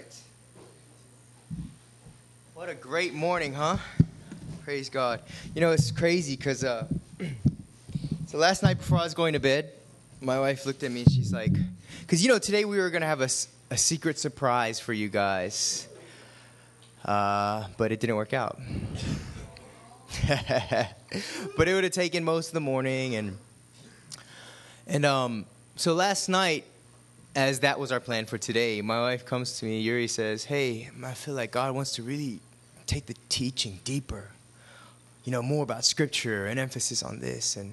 right. What a great morning, huh? Praise God. You know, it's crazy because uh, so last night before I was going to bed, my wife looked at me and she's like, because you know, today we were going to have a, a secret surprise for you guys, uh, but it didn't work out. but it would have taken most of the morning and and um, so last night as that was our plan for today, my wife comes to me. Yuri says, "Hey, I feel like God wants to really take the teaching deeper. You know, more about Scripture and emphasis on this." And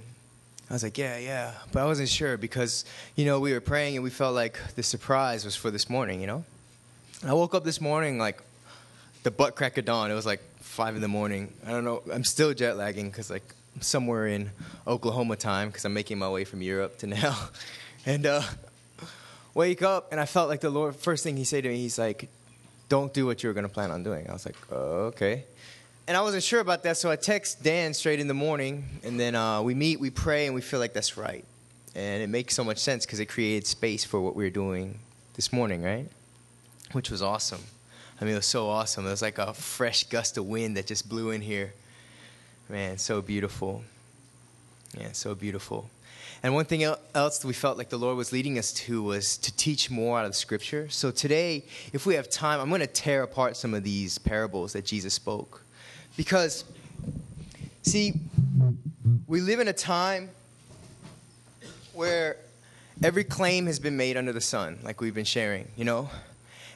I was like, "Yeah, yeah," but I wasn't sure because you know we were praying and we felt like the surprise was for this morning. You know, and I woke up this morning like the butt crack of dawn. It was like five in the morning. I don't know. I'm still jet lagging because like I'm somewhere in Oklahoma time because I'm making my way from Europe to now, and. uh wake up, and I felt like the Lord, first thing He said to me, He's like, don't do what you were going to plan on doing. I was like, oh, okay. And I wasn't sure about that, so I text Dan straight in the morning, and then uh, we meet, we pray, and we feel like that's right. And it makes so much sense because it created space for what we were doing this morning, right? Which was awesome. I mean, it was so awesome. It was like a fresh gust of wind that just blew in here. Man, so beautiful. Yeah, so beautiful. And one thing else we felt like the Lord was leading us to was to teach more out of Scripture. So today, if we have time, I'm going to tear apart some of these parables that Jesus spoke. Because, see, we live in a time where every claim has been made under the sun, like we've been sharing, you know?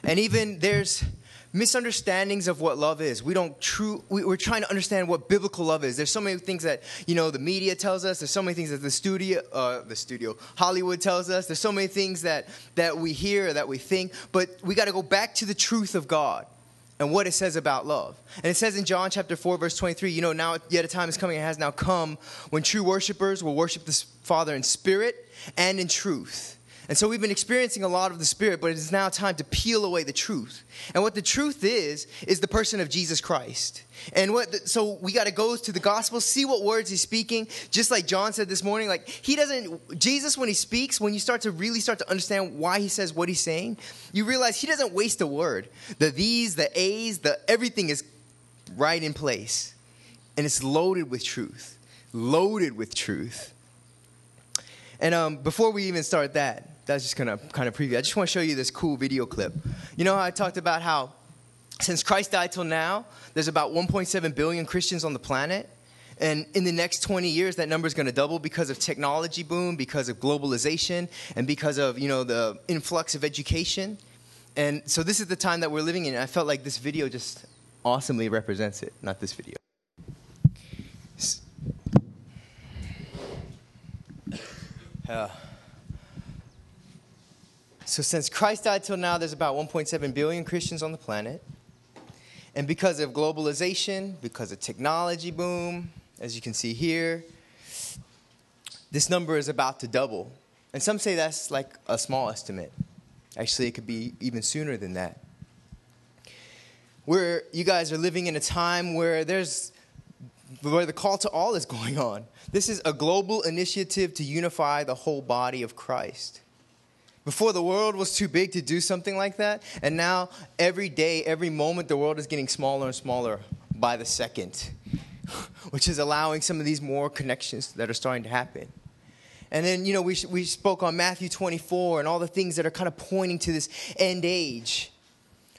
And even there's misunderstandings of what love is. We don't true. We, are trying to understand what biblical love is. There's so many things that you know the media tells us. There's so many things that the studio, uh, the studio, Hollywood tells us. There's so many things that that we hear that we think. But we got to go back to the truth of God and what it says about love. And it says in John chapter 4, verse 23, you know, now yet a time is coming, it has now come when true worshipers will worship the Father in spirit and in truth. And so we've been experiencing a lot of the Spirit, but it is now time to peel away the truth. And what the truth is, is the person of Jesus Christ. And what, the, so we got to go to the gospel, see what words he's speaking. Just like John said this morning, like he doesn't, Jesus, when he speaks, when you start to really start to understand why he says what he's saying, you realize he doesn't waste a word. The these, the a's, the everything is right in place. And it's loaded with truth. Loaded with truth. And um, before we even start that, that's just gonna kind of preview. I just want to show you this cool video clip. You know I talked about how since Christ died till now, there's about 1.7 billion Christians on the planet. And in the next 20 years, that number is going to double because of technology boom, because of globalization, and because of you know the influx of education. And so this is the time that we're living in. I felt like this video just awesomely represents it. Not this video. Yeah. So, since Christ died till now, there's about 1.7 billion Christians on the planet. And because of globalization, because of technology boom, as you can see here, this number is about to double. And some say that's like a small estimate. Actually, it could be even sooner than that. Where you guys are living in a time where there's where the call to all is going on. This is a global initiative to unify the whole body of Christ. Before the world was too big to do something like that, and now every day, every moment, the world is getting smaller and smaller by the second, which is allowing some of these more connections that are starting to happen. And then, you know, we, we spoke on Matthew 24 and all the things that are kind of pointing to this end age.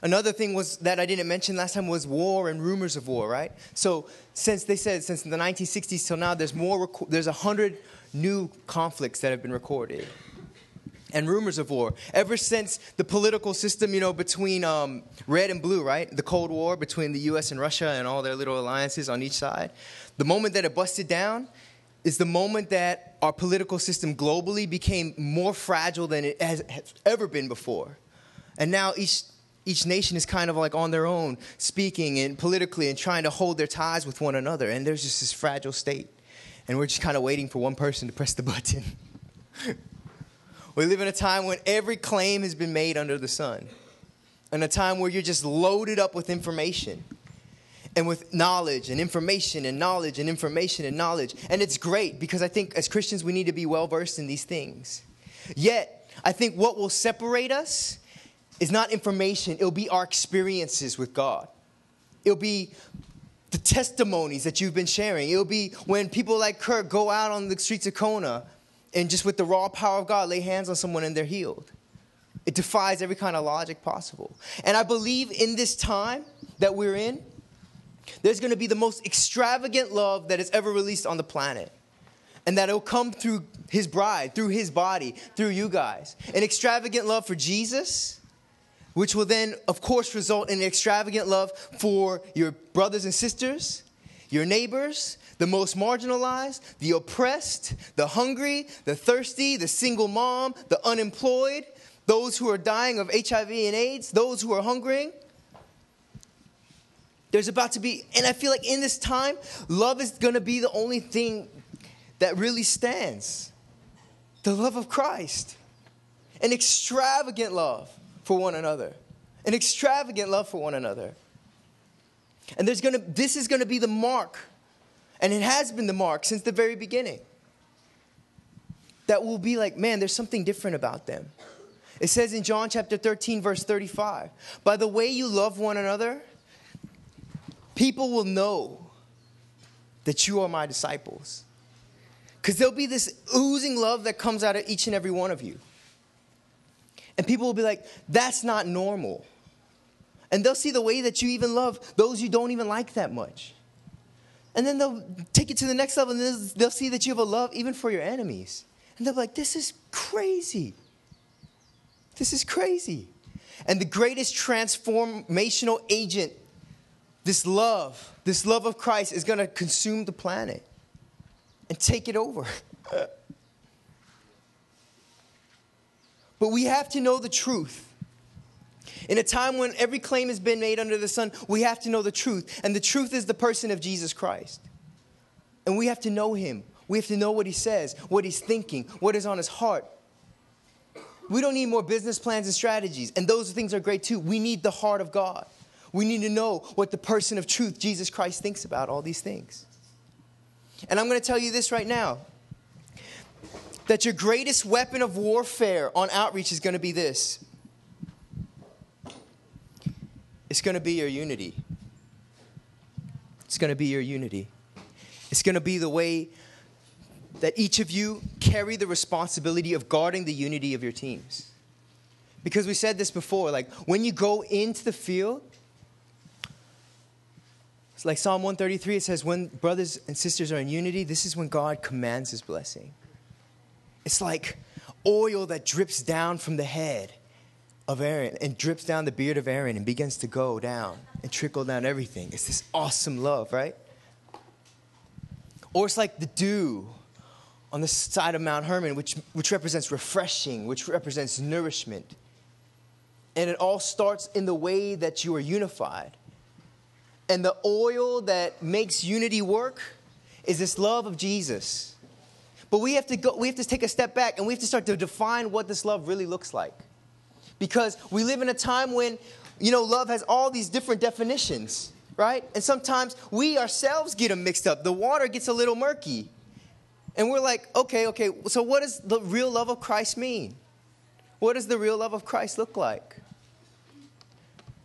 Another thing was that I didn't mention last time was war and rumors of war, right? So since they said since the 1960s till now, there's more. There's a hundred new conflicts that have been recorded and rumors of war. Ever since the political system, you know, between um, red and blue, right? The Cold War between the US and Russia and all their little alliances on each side. The moment that it busted down is the moment that our political system globally became more fragile than it has, has ever been before. And now each each nation is kind of like on their own, speaking and politically and trying to hold their ties with one another. And there's just this fragile state. And we're just kind of waiting for one person to press the button. We live in a time when every claim has been made under the sun, in a time where you're just loaded up with information and with knowledge and information and knowledge and information and knowledge. And it's great because I think as Christians we need to be well versed in these things. Yet, I think what will separate us is not information, it'll be our experiences with God. It'll be the testimonies that you've been sharing. It'll be when people like Kurt go out on the streets of Kona and just with the raw power of God lay hands on someone and they're healed. It defies every kind of logic possible. And I believe in this time that we're in, there's going to be the most extravagant love that is ever released on the planet. And that it'll come through his bride, through his body, through you guys. An extravagant love for Jesus, which will then, of course, result in extravagant love for your brothers and sisters, your neighbors, the most marginalized, the oppressed, the hungry, the thirsty, the single mom, the unemployed, those who are dying of HIV and AIDS, those who are hungering. There's about to be, and I feel like in this time, love is going to be the only thing that really stands the love of Christ. An extravagant love for one another. An extravagant love for one another. And there's gonna, this is going to be the mark, and it has been the mark since the very beginning. That will be like, man, there's something different about them. It says in John chapter 13, verse 35 By the way you love one another, people will know that you are my disciples. Because there'll be this oozing love that comes out of each and every one of you. And people will be like, that's not normal. And they'll see the way that you even love those you don't even like that much. And then they'll take it to the next level and they'll see that you have a love even for your enemies. And they'll be like, this is crazy. This is crazy. And the greatest transformational agent, this love, this love of Christ, is going to consume the planet and take it over. but we have to know the truth. In a time when every claim has been made under the sun, we have to know the truth. And the truth is the person of Jesus Christ. And we have to know him. We have to know what he says, what he's thinking, what is on his heart. We don't need more business plans and strategies, and those things are great too. We need the heart of God. We need to know what the person of truth, Jesus Christ, thinks about all these things. And I'm going to tell you this right now that your greatest weapon of warfare on outreach is going to be this it's going to be your unity. It's going to be your unity. It's going to be the way that each of you carry the responsibility of guarding the unity of your teams. Because we said this before, like when you go into the field, it's like Psalm 133, it says, when brothers and sisters are in unity, this is when God commands his blessing. It's like oil that drips down from the head of Aaron and drips down the beard of Aaron and begins to go down and trickle down everything. It's this awesome love, right? Or it's like the dew on the side of Mount Hermon, which, which represents refreshing, which represents nourishment. And it all starts in the way that you are unified. And the oil that makes unity work is this love of Jesus. But we have to go, we have to take a step back and we have to start to define what this love really looks like. Because we live in a time when, you know, love has all these different definitions, right? And sometimes we ourselves get them mixed up. The water gets a little murky. And we're like, okay, okay, so what does the real love of Christ mean? What does the real love of Christ look like?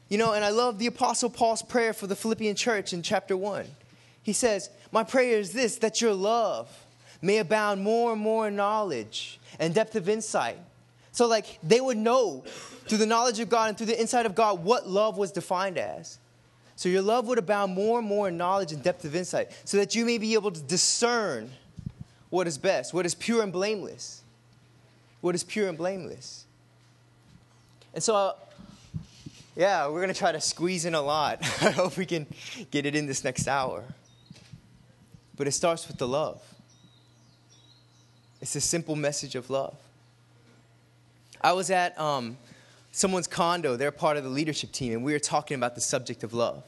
You know, and I love the Apostle Paul's prayer for the Philippian church in chapter 1. He says, My prayer is this that your love may abound more and more in knowledge and depth of insight. So, like, they would know through the knowledge of God and through the insight of God what love was defined as. So, your love would abound more and more in knowledge and depth of insight so that you may be able to discern what is best, what is pure and blameless. What is pure and blameless. And so, uh, yeah, we're going to try to squeeze in a lot. I hope we can get it in this next hour. But it starts with the love. It's a simple message of love. I was at um, someone's condo, they're part of the leadership team, and we were talking about the subject of love.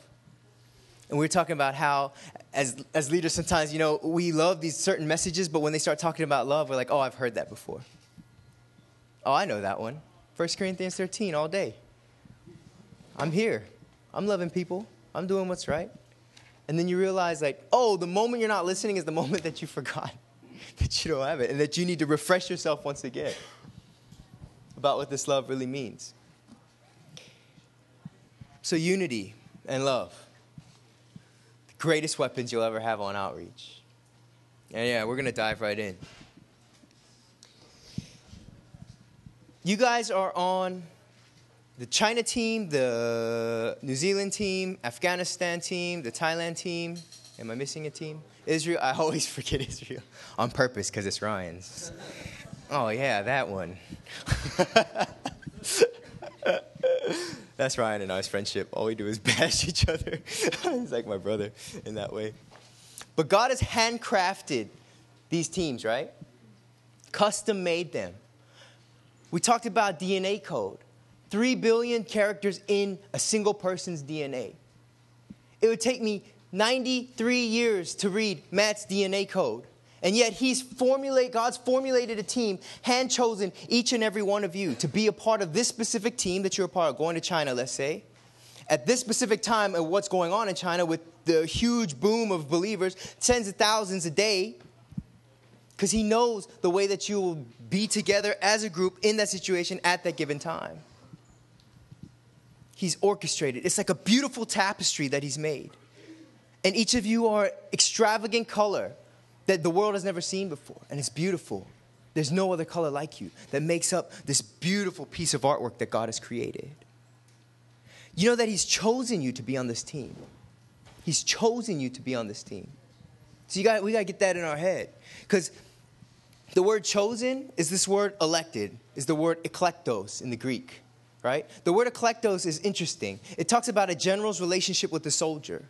And we were talking about how, as, as leaders, sometimes, you know, we love these certain messages, but when they start talking about love, we're like, oh, I've heard that before. Oh, I know that one. 1 Corinthians 13 all day. I'm here. I'm loving people. I'm doing what's right. And then you realize, like, oh, the moment you're not listening is the moment that you forgot that you don't have it and that you need to refresh yourself once again about what this love really means. So, unity and love, the greatest weapons you'll ever have on outreach. And yeah, we're going to dive right in. You guys are on the China team, the New Zealand team, Afghanistan team, the Thailand team. Am I missing a team? Israel. I always forget Israel on purpose because it's Ryan's. Oh, yeah, that one. That's Ryan and I's friendship. All we do is bash each other. He's like my brother in that way. But God has handcrafted these teams, right? Custom made them. We talked about DNA code. Three billion characters in a single person's DNA. It would take me 93 years to read Matt's DNA code. And yet he's formulate God's formulated a team, hand chosen each and every one of you to be a part of this specific team that you're a part of, going to China, let's say. At this specific time of what's going on in China with the huge boom of believers, tens of thousands a day, because he knows the way that you will be together as a group in that situation at that given time. He's orchestrated. It's like a beautiful tapestry that he's made. And each of you are extravagant color that the world has never seen before. And it's beautiful. There's no other color like you that makes up this beautiful piece of artwork that God has created. You know that He's chosen you to be on this team. He's chosen you to be on this team. So you got, we got to get that in our head. Because the word chosen is this word elected, is the word eklektos in the Greek, right? The word eklektos is interesting. It talks about a general's relationship with the soldier.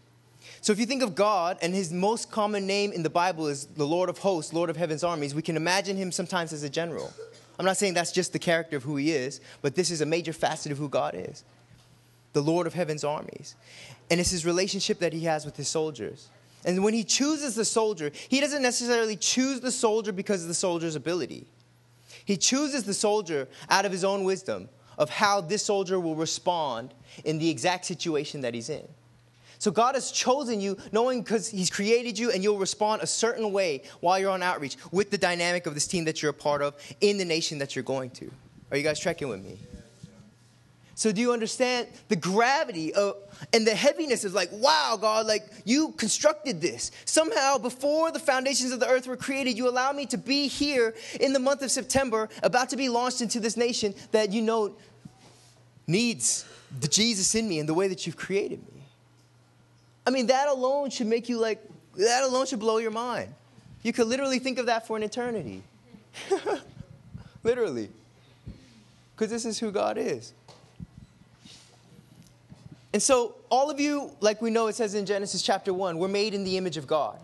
So if you think of God and his most common name in the Bible is the Lord of hosts, Lord of heaven's armies, we can imagine him sometimes as a general. I'm not saying that's just the character of who he is, but this is a major facet of who God is the Lord of heaven's armies. And it's his relationship that he has with his soldiers. And when he chooses the soldier, he doesn't necessarily choose the soldier because of the soldier's ability. He chooses the soldier out of his own wisdom of how this soldier will respond in the exact situation that he's in. So God has chosen you knowing because He's created you and you'll respond a certain way while you're on outreach with the dynamic of this team that you're a part of in the nation that you're going to. Are you guys trekking with me? So do you understand the gravity of and the heaviness of like, wow, God, like you constructed this. Somehow before the foundations of the earth were created, you allowed me to be here in the month of September, about to be launched into this nation that you know needs the Jesus in me and the way that you've created me. I mean, that alone should make you like, that alone should blow your mind. You could literally think of that for an eternity. literally. Because this is who God is. And so, all of you, like we know it says in Genesis chapter 1, we're made in the image of God.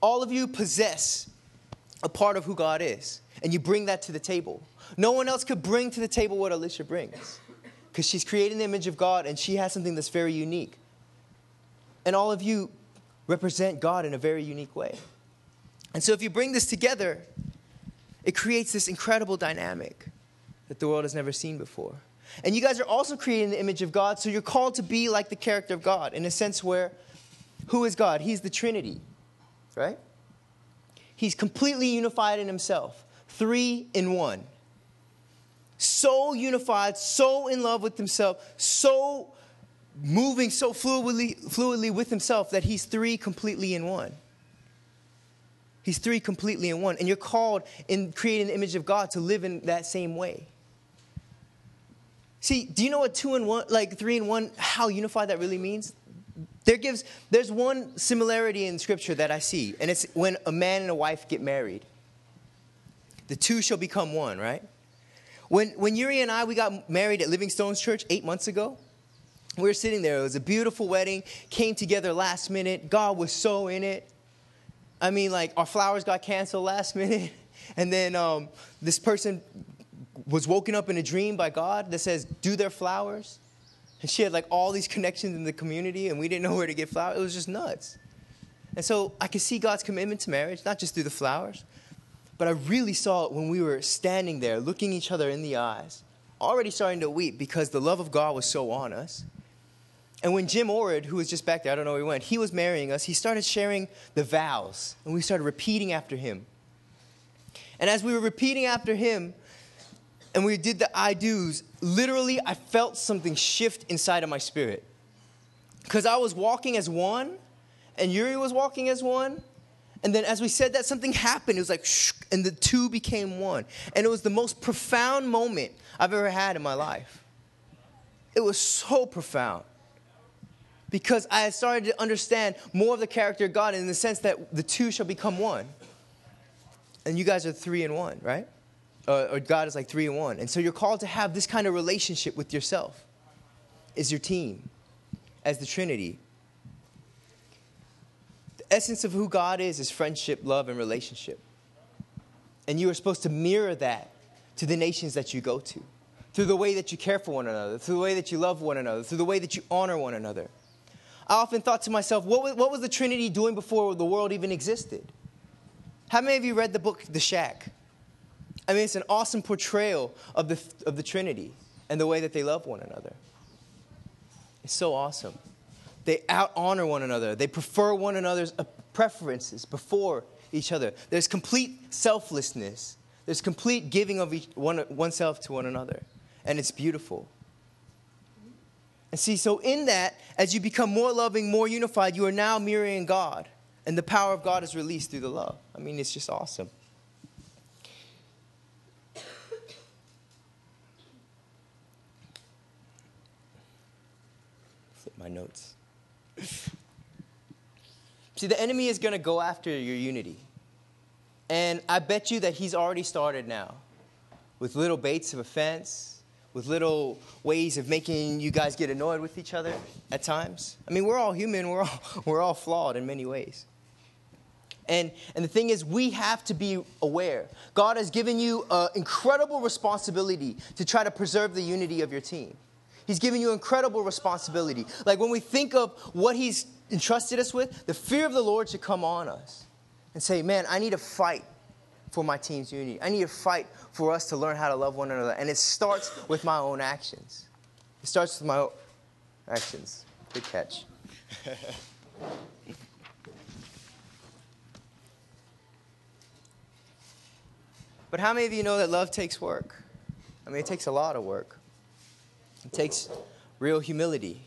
All of you possess a part of who God is, and you bring that to the table. No one else could bring to the table what Alicia brings, because she's creating the image of God and she has something that's very unique. And all of you represent God in a very unique way. And so if you bring this together, it creates this incredible dynamic that the world has never seen before. And you guys are also creating the image of God, so you're called to be like the character of God in a sense where who is God? He's the Trinity, right? He's completely unified in himself, three in one. So unified, so in love with himself, so moving so fluidly, fluidly with himself that he's three completely in one. He's three completely in one. And you're called in creating the image of God to live in that same way. See, do you know what two and one, like three and one, how unified that really means? There gives, there's one similarity in scripture that I see, and it's when a man and a wife get married. The two shall become one, right? When, when Yuri and I, we got married at Living Stones Church eight months ago, we were sitting there. It was a beautiful wedding, came together last minute. God was so in it. I mean, like, our flowers got canceled last minute. And then um, this person was woken up in a dream by God that says, do their flowers. And she had like all these connections in the community, and we didn't know where to get flowers. It was just nuts. And so I could see God's commitment to marriage, not just through the flowers, but I really saw it when we were standing there, looking each other in the eyes, already starting to weep because the love of God was so on us. And when Jim Orrid, who was just back there, I don't know where he went, he was marrying us, he started sharing the vows, and we started repeating after him. And as we were repeating after him, and we did the I do's, literally, I felt something shift inside of my spirit. Because I was walking as one, and Yuri was walking as one. And then as we said that, something happened. It was like, shh, and the two became one. And it was the most profound moment I've ever had in my life. It was so profound because I started to understand more of the character of God in the sense that the two shall become one. And you guys are three and one, right? Or God is like three and one. And so you're called to have this kind of relationship with yourself, as your team, as the Trinity. The essence of who God is is friendship, love, and relationship. And you are supposed to mirror that to the nations that you go to through the way that you care for one another, through the way that you love one another, through the way that you honor one another. I often thought to myself, what was, what was the Trinity doing before the world even existed? How many of you read the book The Shack? I mean, it's an awesome portrayal of the, of the Trinity and the way that they love one another. It's so awesome. They out honor one another, they prefer one another's uh, preferences before each other. There's complete selflessness, there's complete giving of each, one, oneself to one another and it's beautiful. And see, so in that, as you become more loving, more unified, you are now mirroring God. And the power of God is released through the love. I mean, it's just awesome. Flip my notes. See, the enemy is going to go after your unity. And I bet you that he's already started now with little baits of offense, with little ways of making you guys get annoyed with each other at times. I mean, we're all human, we're all, we're all flawed in many ways. And, and the thing is, we have to be aware. God has given you an incredible responsibility to try to preserve the unity of your team. He's given you incredible responsibility. Like when we think of what He's entrusted us with, the fear of the Lord should come on us and say, Man, I need to fight for my team's unity. I need to fight for us to learn how to love one another. And it starts with my own actions. It starts with my own actions. Good catch. but how many of you know that love takes work? I mean, it takes a lot of work. It takes real humility.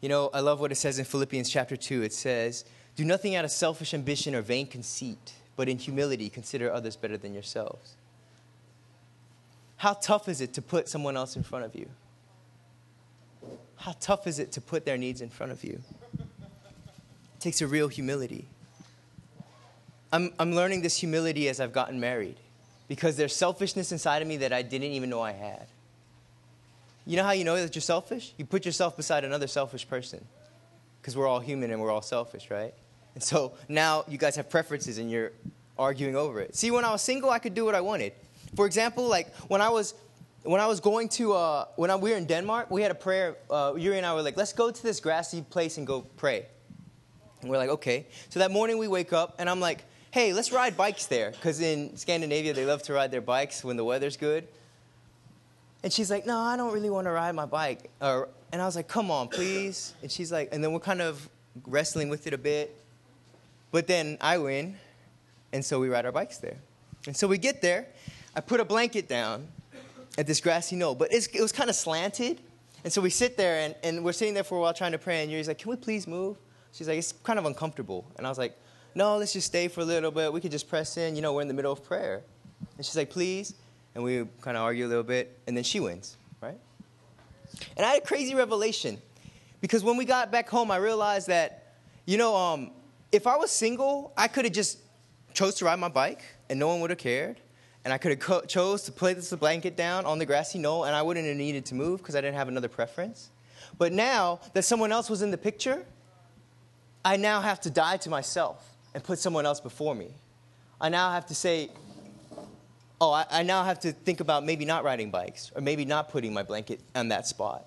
You know, I love what it says in Philippians chapter 2. It says, Do nothing out of selfish ambition or vain conceit but in humility, consider others better than yourselves. How tough is it to put someone else in front of you? How tough is it to put their needs in front of you? It takes a real humility. I'm, I'm learning this humility as I've gotten married because there's selfishness inside of me that I didn't even know I had. You know how you know that you're selfish? You put yourself beside another selfish person because we're all human and we're all selfish, right? And so now you guys have preferences and you're arguing over it. See, when I was single, I could do what I wanted. For example, like when I was when I was going to uh, when I, we were in Denmark, we had a prayer. Uh, Yuri and I were like, let's go to this grassy place and go pray. And we're like, okay. So that morning we wake up and I'm like, hey, let's ride bikes there because in Scandinavia they love to ride their bikes when the weather's good. And she's like, no, I don't really want to ride my bike. Uh, and I was like, come on, please. And she's like, and then we're kind of wrestling with it a bit. But then I win, and so we ride our bikes there. And so we get there. I put a blanket down at this grassy knoll, but it was kind of slanted. And so we sit there, and, and we're sitting there for a while trying to pray, and Yuri's like, Can we please move? She's like, It's kind of uncomfortable. And I was like, No, let's just stay for a little bit. We could just press in. You know, we're in the middle of prayer. And she's like, Please. And we kind of argue a little bit, and then she wins, right? And I had a crazy revelation because when we got back home, I realized that, you know, um, if I was single, I could have just chose to ride my bike and no one would have cared. And I could have co- chose to place the blanket down on the grassy knoll and I wouldn't have needed to move because I didn't have another preference. But now that someone else was in the picture, I now have to die to myself and put someone else before me. I now have to say, oh, I, I now have to think about maybe not riding bikes or maybe not putting my blanket on that spot.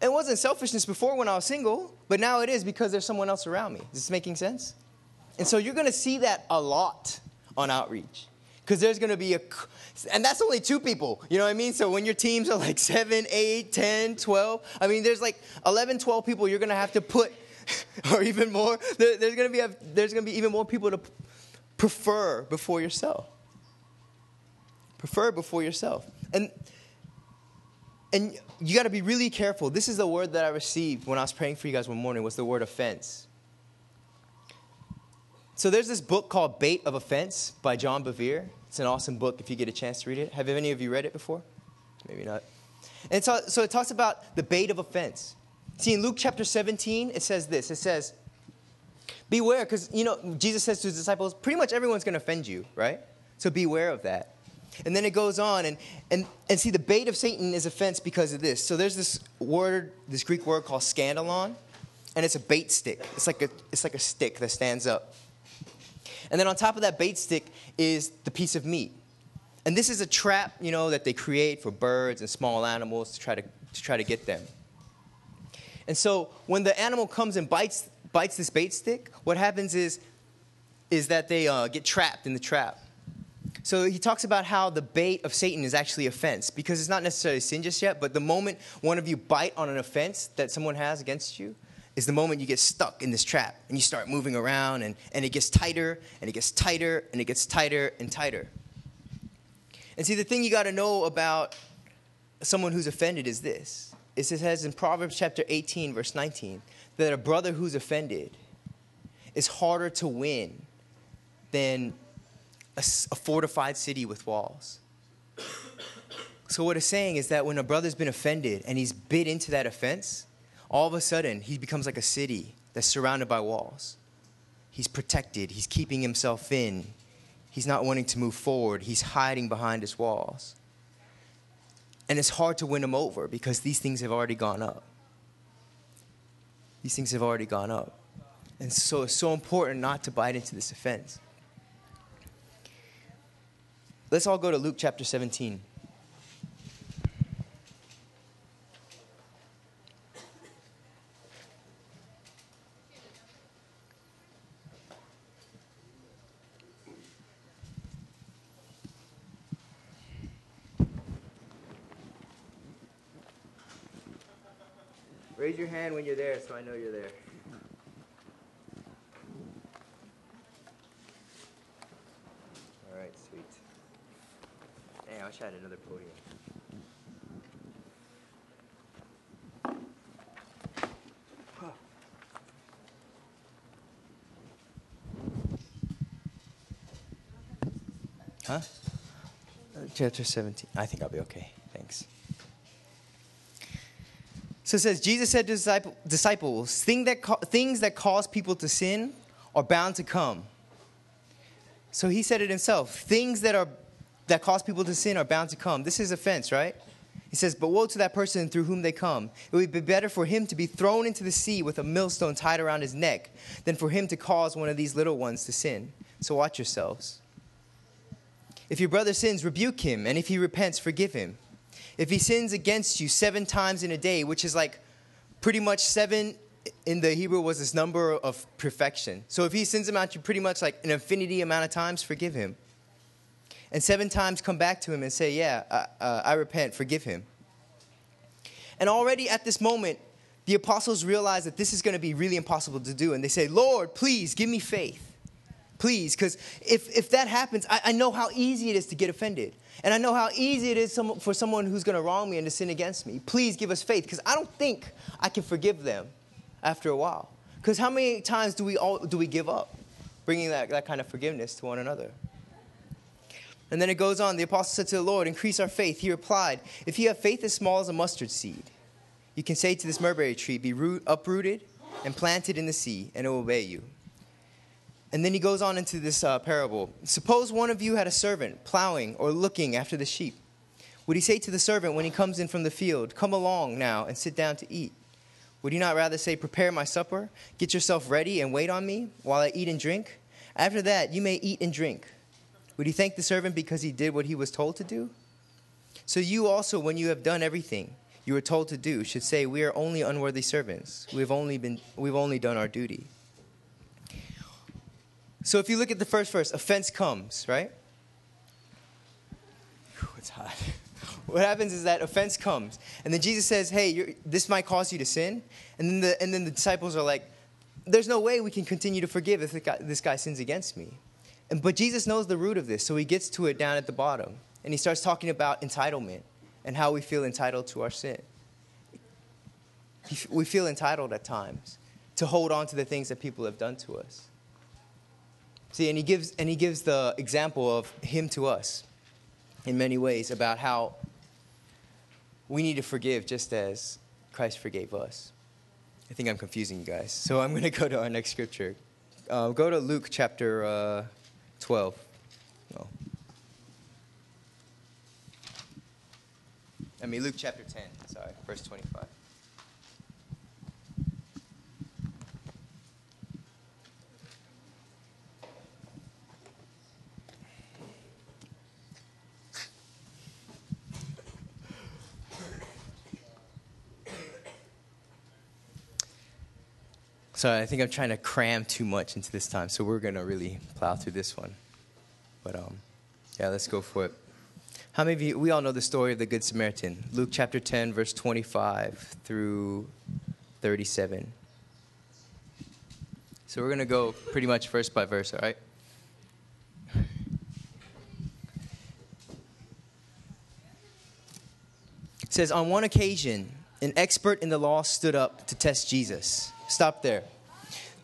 It wasn't selfishness before when I was single, but now it is because there's someone else around me. Is this making sense? And so you're going to see that a lot on outreach. Because there's going to be a, and that's only two people, you know what I mean? So when your teams are like seven, eight, 10, 12, I mean, there's like 11, 12 people you're going to have to put, or even more, there, there's going to be, a, there's going to be even more people to prefer before yourself. Prefer before yourself. And and you got to be really careful. This is the word that I received when I was praying for you guys one morning was the word offense. So there's this book called Bait of Offense by John Bevere. It's an awesome book if you get a chance to read it. Have any of you read it before? Maybe not. And so, so it talks about the bait of offense. See, in Luke chapter 17, it says this. It says, beware, because, you know, Jesus says to his disciples, pretty much everyone's going to offend you, right? So beware of that. And then it goes on, and, and, and see, the bait of Satan is offense because of this. So there's this word, this Greek word called scandalon, and it's a bait stick. It's like a, it's like a stick that stands up. And then on top of that bait stick is the piece of meat. And this is a trap, you know, that they create for birds and small animals to try to, to try to get them. And so when the animal comes and bites, bites this bait stick, what happens is, is that they uh, get trapped in the trap. So he talks about how the bait of Satan is actually offense because it's not necessarily sin just yet, but the moment one of you bite on an offense that someone has against you is the moment you get stuck in this trap and you start moving around and, and it gets tighter and it gets tighter and it gets tighter and tighter. And see, the thing you got to know about someone who's offended is this. It says in Proverbs chapter 18, verse 19, that a brother who's offended is harder to win than a, a fortified city with walls. So, what it's saying is that when a brother's been offended and he's bit into that offense, all of a sudden he becomes like a city that's surrounded by walls. He's protected, he's keeping himself in, he's not wanting to move forward, he's hiding behind his walls. And it's hard to win him over because these things have already gone up. These things have already gone up. And so it's so important not to bite into this offense. Let's all go to Luke chapter 17. Raise your hand when you're there so I know you're there. All right, sweet. I had another podium. Huh? Uh, chapter 17. I think I'll be okay. Thanks. So it says, Jesus said to disciples, things that, things that cause people to sin are bound to come. So he said it himself. Things that, are, that cause people to sin are bound to come. This is offense, right? He says, But woe to that person through whom they come. It would be better for him to be thrown into the sea with a millstone tied around his neck than for him to cause one of these little ones to sin. So watch yourselves. If your brother sins, rebuke him, and if he repents, forgive him. If he sins against you seven times in a day, which is like pretty much seven in the Hebrew was this number of perfection. So if he sins about you pretty much like an infinity amount of times, forgive him. And seven times come back to him and say, Yeah, uh, uh, I repent, forgive him. And already at this moment, the apostles realize that this is going to be really impossible to do. And they say, Lord, please give me faith. Please, because if, if that happens, I, I, know how easy it is to get offended. And I know how easy it is some, for someone who's going to wrong me and to sin against me. Please give us faith, because I don't think I can forgive them after a while. Because how many times do we, all, do we give up bringing that, that kind of forgiveness to one another? And then it goes on the apostle said to the Lord, Increase our faith. He replied, If you have faith as small as a mustard seed, you can say to this mulberry tree, Be root, uprooted and planted in the sea, and it will obey you. And then he goes on into this uh, parable. Suppose one of you had a servant plowing or looking after the sheep. Would he say to the servant when he comes in from the field, Come along now and sit down to eat? Would he not rather say, Prepare my supper, get yourself ready, and wait on me while I eat and drink? After that, you may eat and drink. Would he thank the servant because he did what he was told to do? So you also, when you have done everything you were told to do, should say, We are only unworthy servants. We've only, been, we've only done our duty. So if you look at the first verse, offense comes, right? Whew, it's hot. what happens is that offense comes, and then Jesus says, "Hey, this might cause you to sin," and then the and then the disciples are like, "There's no way we can continue to forgive if guy, this guy sins against me." And, but Jesus knows the root of this, so he gets to it down at the bottom. And he starts talking about entitlement and how we feel entitled to our sin. We feel entitled at times to hold on to the things that people have done to us. See, and he gives, and he gives the example of him to us in many ways about how we need to forgive just as Christ forgave us. I think I'm confusing you guys. So I'm going to go to our next scripture. Uh, go to Luke chapter uh, 12. No. I mean, Luke chapter 10, sorry, verse 25. So I think I'm trying to cram too much into this time. So we're going to really plow through this one. But um, yeah, let's go for it. How many of you, we all know the story of the Good Samaritan, Luke chapter 10, verse 25 through 37. So we're going to go pretty much verse by verse, all right? It says, On one occasion, an expert in the law stood up to test Jesus. Stop there.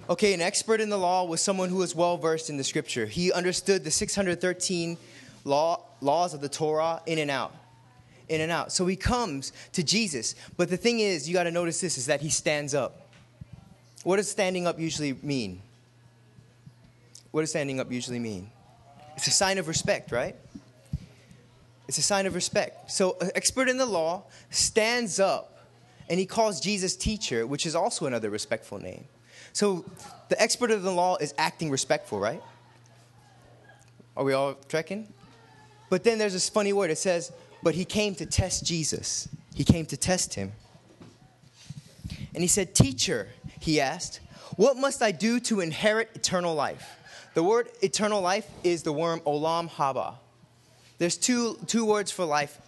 Okay, an expert in the law was someone who was well versed in the scripture. He understood the 613 law, laws of the Torah in and out. In and out. So he comes to Jesus. But the thing is, you got to notice this is that he stands up. What does standing up usually mean? What does standing up usually mean? It's a sign of respect, right? It's a sign of respect. So, an expert in the law stands up and he calls Jesus teacher, which is also another respectful name. So the expert of the law is acting respectful, right? Are we all trekking? But then there's this funny word. It says, but he came to test Jesus. He came to test him. And he said, Teacher, he asked, what must I do to inherit eternal life? The word eternal life is the word olam haba. There's two, two words for life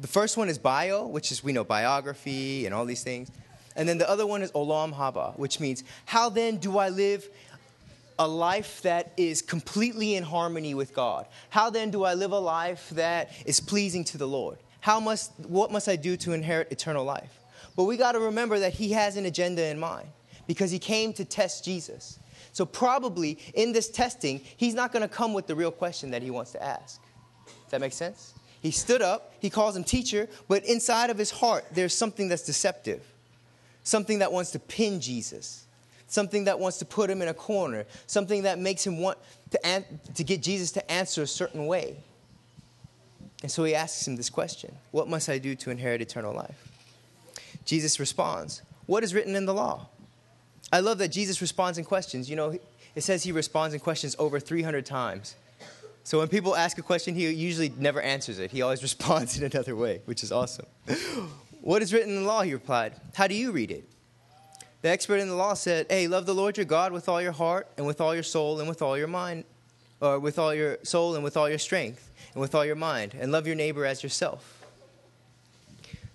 the first one is bio, which is we know biography and all these things. And then the other one is olam haba, which means how then do I live a life that is completely in harmony with God? How then do I live a life that is pleasing to the Lord? How must what must I do to inherit eternal life? But we got to remember that he has an agenda in mind because he came to test Jesus. So probably in this testing, he's not going to come with the real question that he wants to ask. Does that make sense? He stood up, he calls him teacher, but inside of his heart, there's something that's deceptive, something that wants to pin Jesus, something that wants to put him in a corner, something that makes him want to, an- to get Jesus to answer a certain way. And so he asks him this question What must I do to inherit eternal life? Jesus responds, What is written in the law? I love that Jesus responds in questions. You know, it says he responds in questions over 300 times. So when people ask a question, he usually never answers it. He always responds in another way, which is awesome. what is written in the law? He replied. How do you read it? The expert in the law said, Hey, love the Lord your God with all your heart and with all your soul and with all your mind, or with all your soul and with all your strength and with all your mind, and love your neighbor as yourself.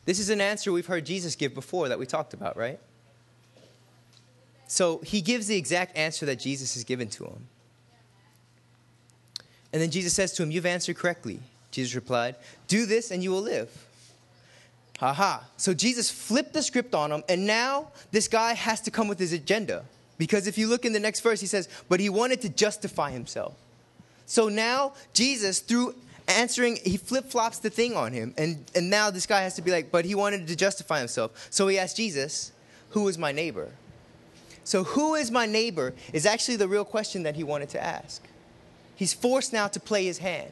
This is an answer we've heard Jesus give before that we talked about, right? So he gives the exact answer that Jesus has given to him. And then Jesus says to him, You've answered correctly. Jesus replied, Do this and you will live. Ha ha. So Jesus flipped the script on him, and now this guy has to come with his agenda. Because if you look in the next verse, he says, But he wanted to justify himself. So now Jesus, through answering, he flip flops the thing on him. And, and now this guy has to be like, But he wanted to justify himself. So he asked Jesus, Who is my neighbor? So, who is my neighbor is actually the real question that he wanted to ask. He's forced now to play his hand.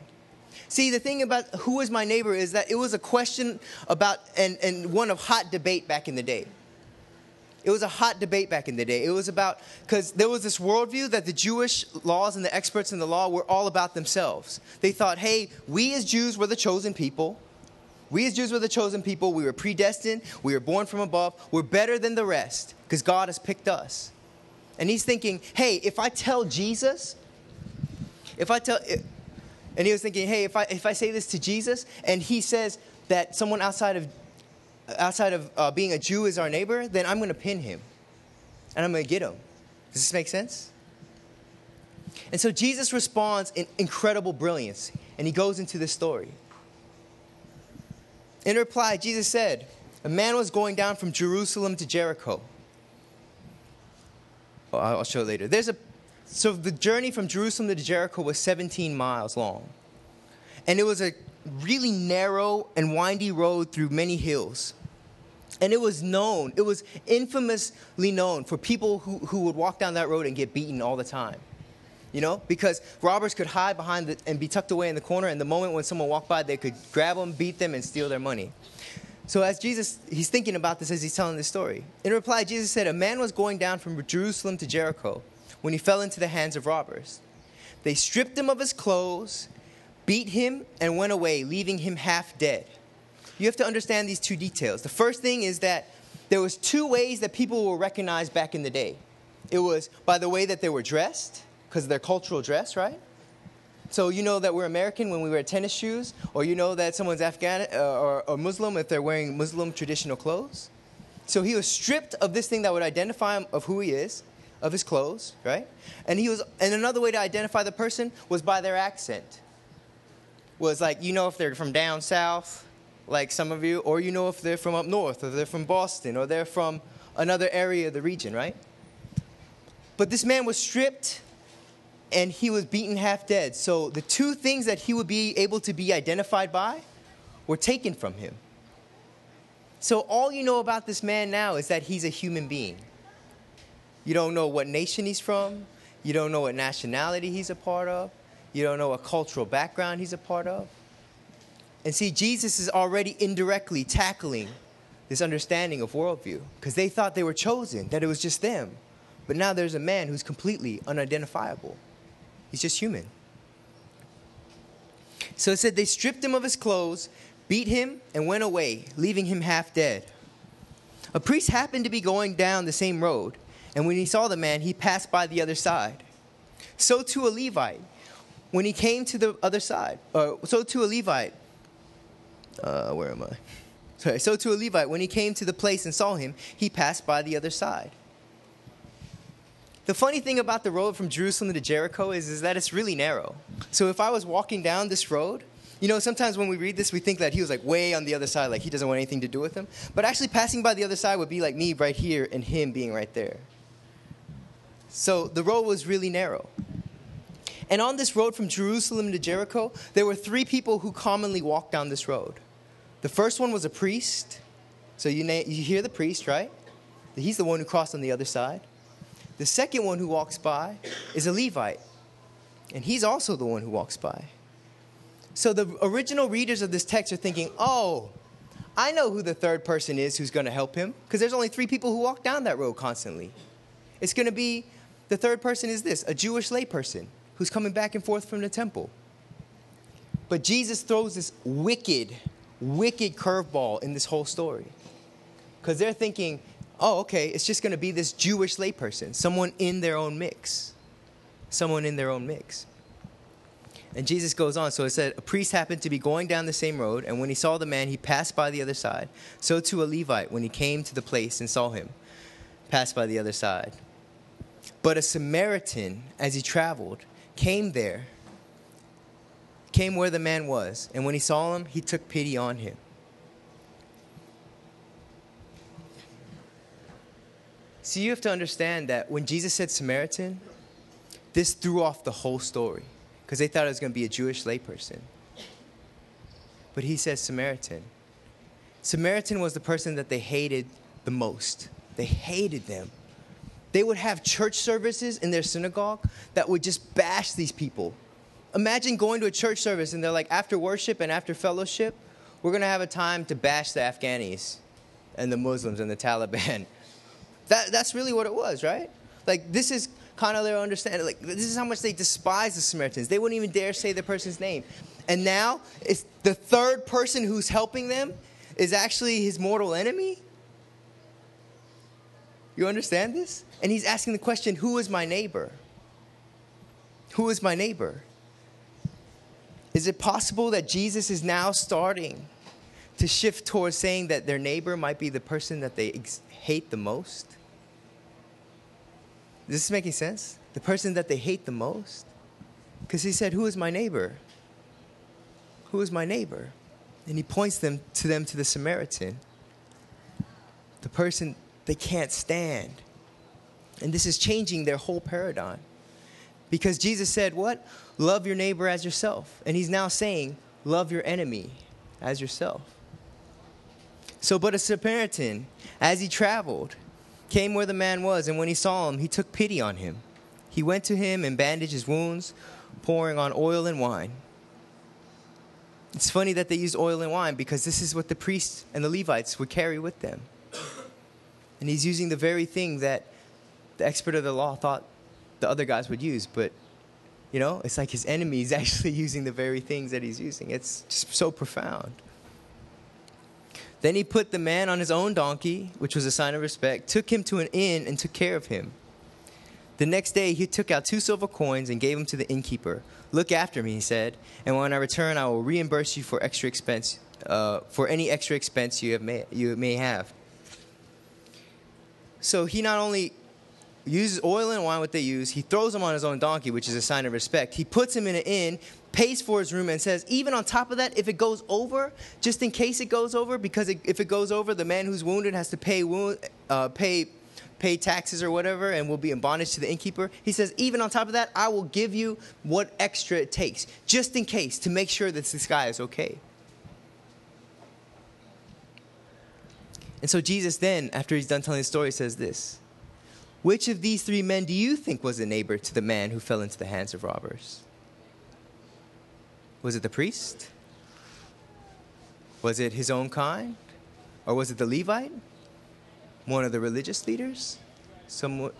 See, the thing about who is my neighbor is that it was a question about, and, and one of hot debate back in the day. It was a hot debate back in the day. It was about, because there was this worldview that the Jewish laws and the experts in the law were all about themselves. They thought, hey, we as Jews were the chosen people. We as Jews were the chosen people. We were predestined. We were born from above. We're better than the rest because God has picked us. And he's thinking, hey, if I tell Jesus if I tell, and he was thinking, hey, if I, if I say this to Jesus and he says that someone outside of, outside of uh, being a Jew is our neighbor, then I'm going to pin him and I'm going to get him. Does this make sense? And so Jesus responds in incredible brilliance and he goes into this story. In reply, Jesus said, A man was going down from Jerusalem to Jericho. I'll show later. There's a so the journey from Jerusalem to Jericho was 17 miles long. And it was a really narrow and windy road through many hills. And it was known, it was infamously known for people who, who would walk down that road and get beaten all the time. You know, because robbers could hide behind the, and be tucked away in the corner, and the moment when someone walked by, they could grab them, beat them, and steal their money. So as Jesus, he's thinking about this as he's telling this story. In reply, Jesus said, A man was going down from Jerusalem to Jericho when he fell into the hands of robbers. They stripped him of his clothes, beat him, and went away, leaving him half dead. You have to understand these two details. The first thing is that there was two ways that people were recognized back in the day. It was by the way that they were dressed, because of their cultural dress, right? So you know that we're American when we wear tennis shoes, or you know that someone's Afghan uh, or, or Muslim if they're wearing Muslim traditional clothes. So he was stripped of this thing that would identify him of who he is, of his clothes, right? And he was, and another way to identify the person was by their accent. Was like you know if they're from down south, like some of you, or you know if they're from up north, or they're from Boston, or they're from another area of the region, right? But this man was stripped and he was beaten half dead. So the two things that he would be able to be identified by were taken from him. So all you know about this man now is that he's a human being. You don't know what nation he's from, you don't know what nationality he's a part of, you don't know what cultural background he's a part of. And see, Jesus is already indirectly tackling this understanding of worldview because they thought they were chosen, that it was just them. But now there's a man who's completely unidentifiable. He's just human. So it said they stripped him of his clothes, beat him, and went away, leaving him half dead. A priest happened to be going down the same road, and when he saw the man, he passed by the other side. So too a Levite, when he came to the other side, or so too a Levite, uh, where am I? Sorry, so to a Levite, when he came to the place and saw him, he passed by the other side. The funny thing about the road from Jerusalem to Jericho is, is that it's really narrow. So if I was walking down this road, you know, sometimes when we read this, we think that he was like way on the other side, like he doesn't want anything to do with him. But actually, passing by the other side would be like me right here and him being right there. So the road was really narrow. And on this road from Jerusalem to Jericho, there were three people who commonly walked down this road. The first one was a priest. So you, na- you hear the priest, right? He's the one who crossed on the other side. The second one who walks by is a Levite, and he's also the one who walks by. So the original readers of this text are thinking, oh, I know who the third person is who's going to help him, because there's only three people who walk down that road constantly. It's going to be the third person is this a Jewish layperson who's coming back and forth from the temple. But Jesus throws this wicked, wicked curveball in this whole story. Because they're thinking, oh, okay, it's just going to be this Jewish layperson, someone in their own mix. Someone in their own mix. And Jesus goes on. So it said, A priest happened to be going down the same road, and when he saw the man, he passed by the other side. So too a Levite, when he came to the place and saw him, passed by the other side. But a Samaritan, as he traveled, came there, came where the man was, and when he saw him, he took pity on him. See, you have to understand that when Jesus said Samaritan, this threw off the whole story because they thought it was going to be a Jewish layperson. But he says Samaritan. Samaritan was the person that they hated the most. They hated them. They would have church services in their synagogue that would just bash these people. Imagine going to a church service and they're like, after worship and after fellowship, we're going to have a time to bash the Afghanis and the Muslims and the Taliban. That, that's really what it was, right? Like, this is kind of their understanding. Like, this is how much they despise the Samaritans. They wouldn't even dare say the person's name. And now, it's the third person who's helping them is actually his mortal enemy. You understand this? And he's asking the question who is my neighbor? Who is my neighbor? Is it possible that Jesus is now starting to shift towards saying that their neighbor might be the person that they ex- hate the most? Is this making sense? The person that they hate the most? Because he said, Who is my neighbor? Who is my neighbor? And he points them to them to the Samaritan, the person they can't stand. And this is changing their whole paradigm. Because Jesus said, What? Love your neighbor as yourself. And he's now saying, Love your enemy as yourself. So, but a Samaritan, as he traveled, came where the man was, and when he saw him, he took pity on him. He went to him and bandaged his wounds, pouring on oil and wine. It's funny that they use oil and wine because this is what the priests and the Levites would carry with them. And he's using the very thing that the expert of the law thought the other guys would use, but you know, it's like his enemy is actually using the very things that he's using. It's just so profound. Then he put the man on his own donkey, which was a sign of respect, took him to an inn, and took care of him. The next day he took out two silver coins and gave them to the innkeeper. Look after me, he said, and when I return, I will reimburse you for extra expense, uh, for any extra expense you have may, you may have. So he not only uses oil and wine, what they use, he throws him on his own donkey, which is a sign of respect. He puts him in an inn, pays for his room, and says, even on top of that, if it goes over, just in case it goes over, because it, if it goes over, the man who's wounded has to pay wound, uh, pay pay taxes or whatever and will be in bondage to the innkeeper. He says, even on top of that, I will give you what extra it takes, just in case, to make sure that this guy is okay. And so Jesus then, after he's done telling the story, says this Which of these three men do you think was a neighbor to the man who fell into the hands of robbers? Was it the priest? Was it his own kind? Or was it the Levite? One of the religious leaders? Someone,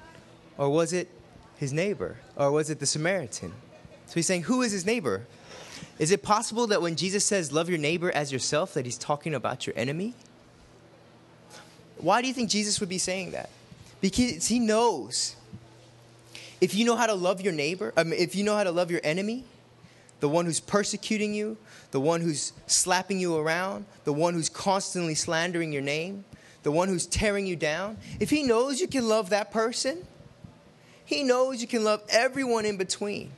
or was it his neighbor? Or was it the Samaritan? So he's saying, Who is his neighbor? Is it possible that when Jesus says, Love your neighbor as yourself, that he's talking about your enemy? Why do you think Jesus would be saying that? Because he knows if you know how to love your neighbor, I mean, if you know how to love your enemy, the one who's persecuting you, the one who's slapping you around, the one who's constantly slandering your name, the one who's tearing you down, if he knows you can love that person, he knows you can love everyone in between.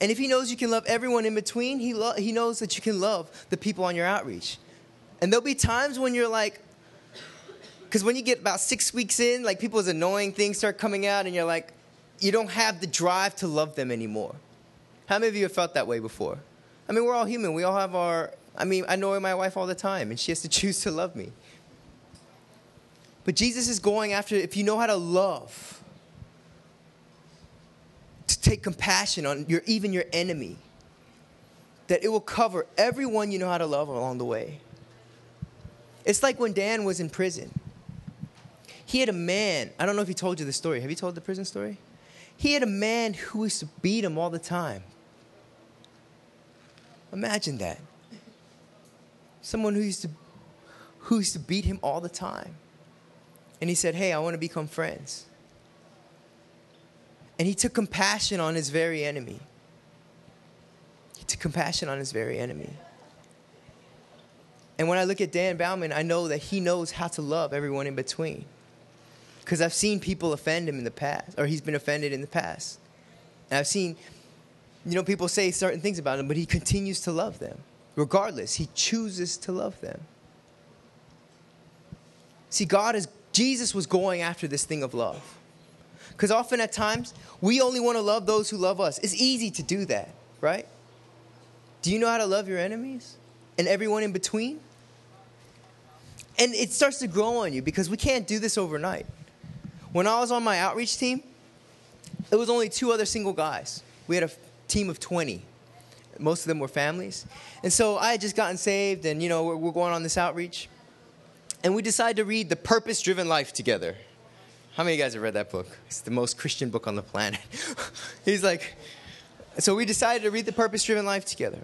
And if he knows you can love everyone in between, he, lo- he knows that you can love the people on your outreach. And there'll be times when you're like, because when you get about six weeks in, like people's annoying things start coming out, and you're like, you don't have the drive to love them anymore. How many of you have felt that way before? I mean, we're all human. We all have our. I mean, I know my wife all the time, and she has to choose to love me. But Jesus is going after if you know how to love, to take compassion on your even your enemy, that it will cover everyone you know how to love along the way. It's like when Dan was in prison. He had a man, I don't know if he told you the story. Have you told the prison story? He had a man who used to beat him all the time. Imagine that. Someone who used to who used to beat him all the time. And he said, Hey, I want to become friends. And he took compassion on his very enemy. He took compassion on his very enemy. And when I look at Dan Baumann, I know that he knows how to love everyone in between. Because I've seen people offend him in the past, or he's been offended in the past. And I've seen, you know, people say certain things about him, but he continues to love them. Regardless, he chooses to love them. See, God is, Jesus was going after this thing of love. Because often at times, we only want to love those who love us. It's easy to do that, right? Do you know how to love your enemies and everyone in between? And it starts to grow on you because we can't do this overnight. When I was on my outreach team, it was only two other single guys. We had a team of 20. Most of them were families. And so I had just gotten saved, and you know, we're, we're going on this outreach. And we decided to read The Purpose Driven Life together. How many of you guys have read that book? It's the most Christian book on the planet. He's like, so we decided to read The Purpose Driven Life together.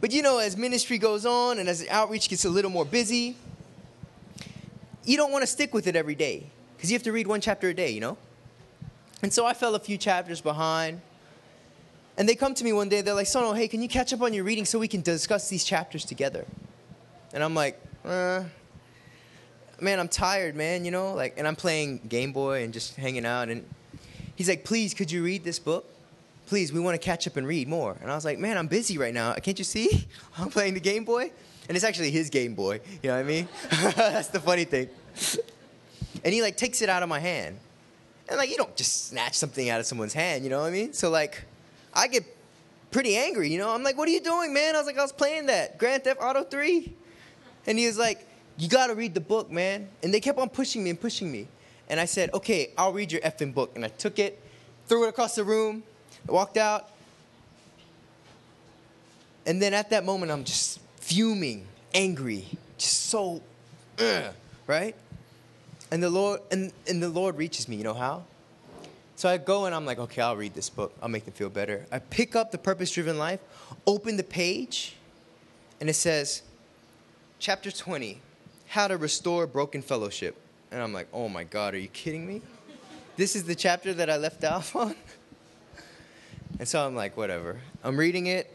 But you know, as ministry goes on and as outreach gets a little more busy, you don't want to stick with it every day because you have to read one chapter a day, you know? And so I fell a few chapters behind. And they come to me one day, they're like, Sono, hey, can you catch up on your reading so we can discuss these chapters together? And I'm like, uh, man, I'm tired, man, you know? Like, and I'm playing Game Boy and just hanging out. And he's like, please, could you read this book? please, we want to catch up and read more. And I was like, man, I'm busy right now. Can't you see? I'm playing the Game Boy. And it's actually his Game Boy. You know what I mean? That's the funny thing. And he like takes it out of my hand. And like, you don't just snatch something out of someone's hand, you know what I mean? So like, I get pretty angry, you know? I'm like, what are you doing, man? I was like, I was playing that. Grand Theft Auto 3. And he was like, you gotta read the book, man. And they kept on pushing me and pushing me. And I said, okay, I'll read your effing book. And I took it, threw it across the room, walked out. And then at that moment, I'm just fuming, angry, just so, ugh, right? And the Lord and, and the Lord reaches me. You know how? So I go and I'm like, okay, I'll read this book. I'll make them feel better. I pick up the purpose-driven life, open the page, and it says, chapter 20, how to restore broken fellowship. And I'm like, oh my God, are you kidding me? This is the chapter that I left off on? And so I'm like, whatever. I'm reading it,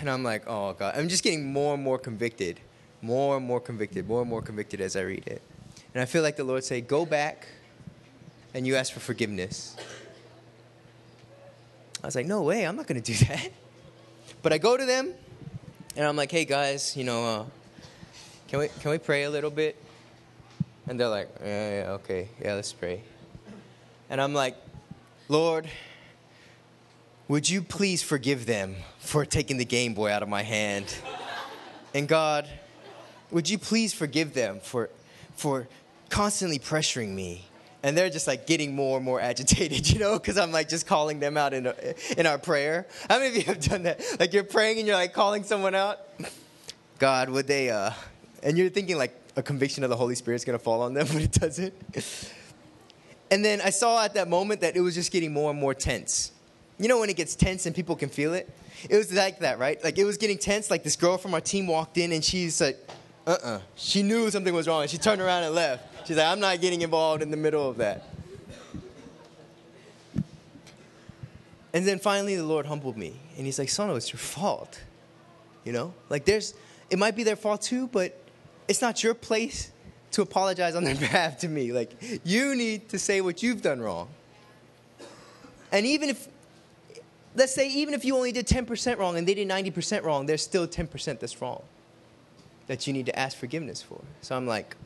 and I'm like, oh God. I'm just getting more and more convicted, more and more convicted, more and more convicted as I read it. And I feel like the Lord say, go back and you ask for forgiveness. I was like, no way, I'm not going to do that. But I go to them, and I'm like, hey guys, you know, uh, can we can we pray a little bit? And they're like, yeah, yeah, okay, yeah, let's pray. And I'm like, Lord, would you please forgive them for taking the Game Boy out of my hand? And God, would you please forgive them for, for constantly pressuring me? And they're just like getting more and more agitated, you know, because I'm like just calling them out in, a, in our prayer. How many of you have done that? Like you're praying and you're like calling someone out? God, would they, uh, and you're thinking like a conviction of the Holy Spirit's gonna fall on them, but it doesn't. And then I saw at that moment that it was just getting more and more tense. You know when it gets tense and people can feel it? It was like that, right? Like it was getting tense. Like this girl from our team walked in and she's like, uh uh-uh. uh She knew something was wrong and she turned around and left. She's like, I'm not getting involved in the middle of that. And then finally the Lord humbled me and he's like, Sono, it's your fault. You know? Like there's, it might be their fault too, but it's not your place to apologize on their behalf to me. Like you need to say what you've done wrong. And even if let's say even if you only did 10% wrong and they did 90% wrong, there's still 10% that's wrong that you need to ask forgiveness for. So I'm like,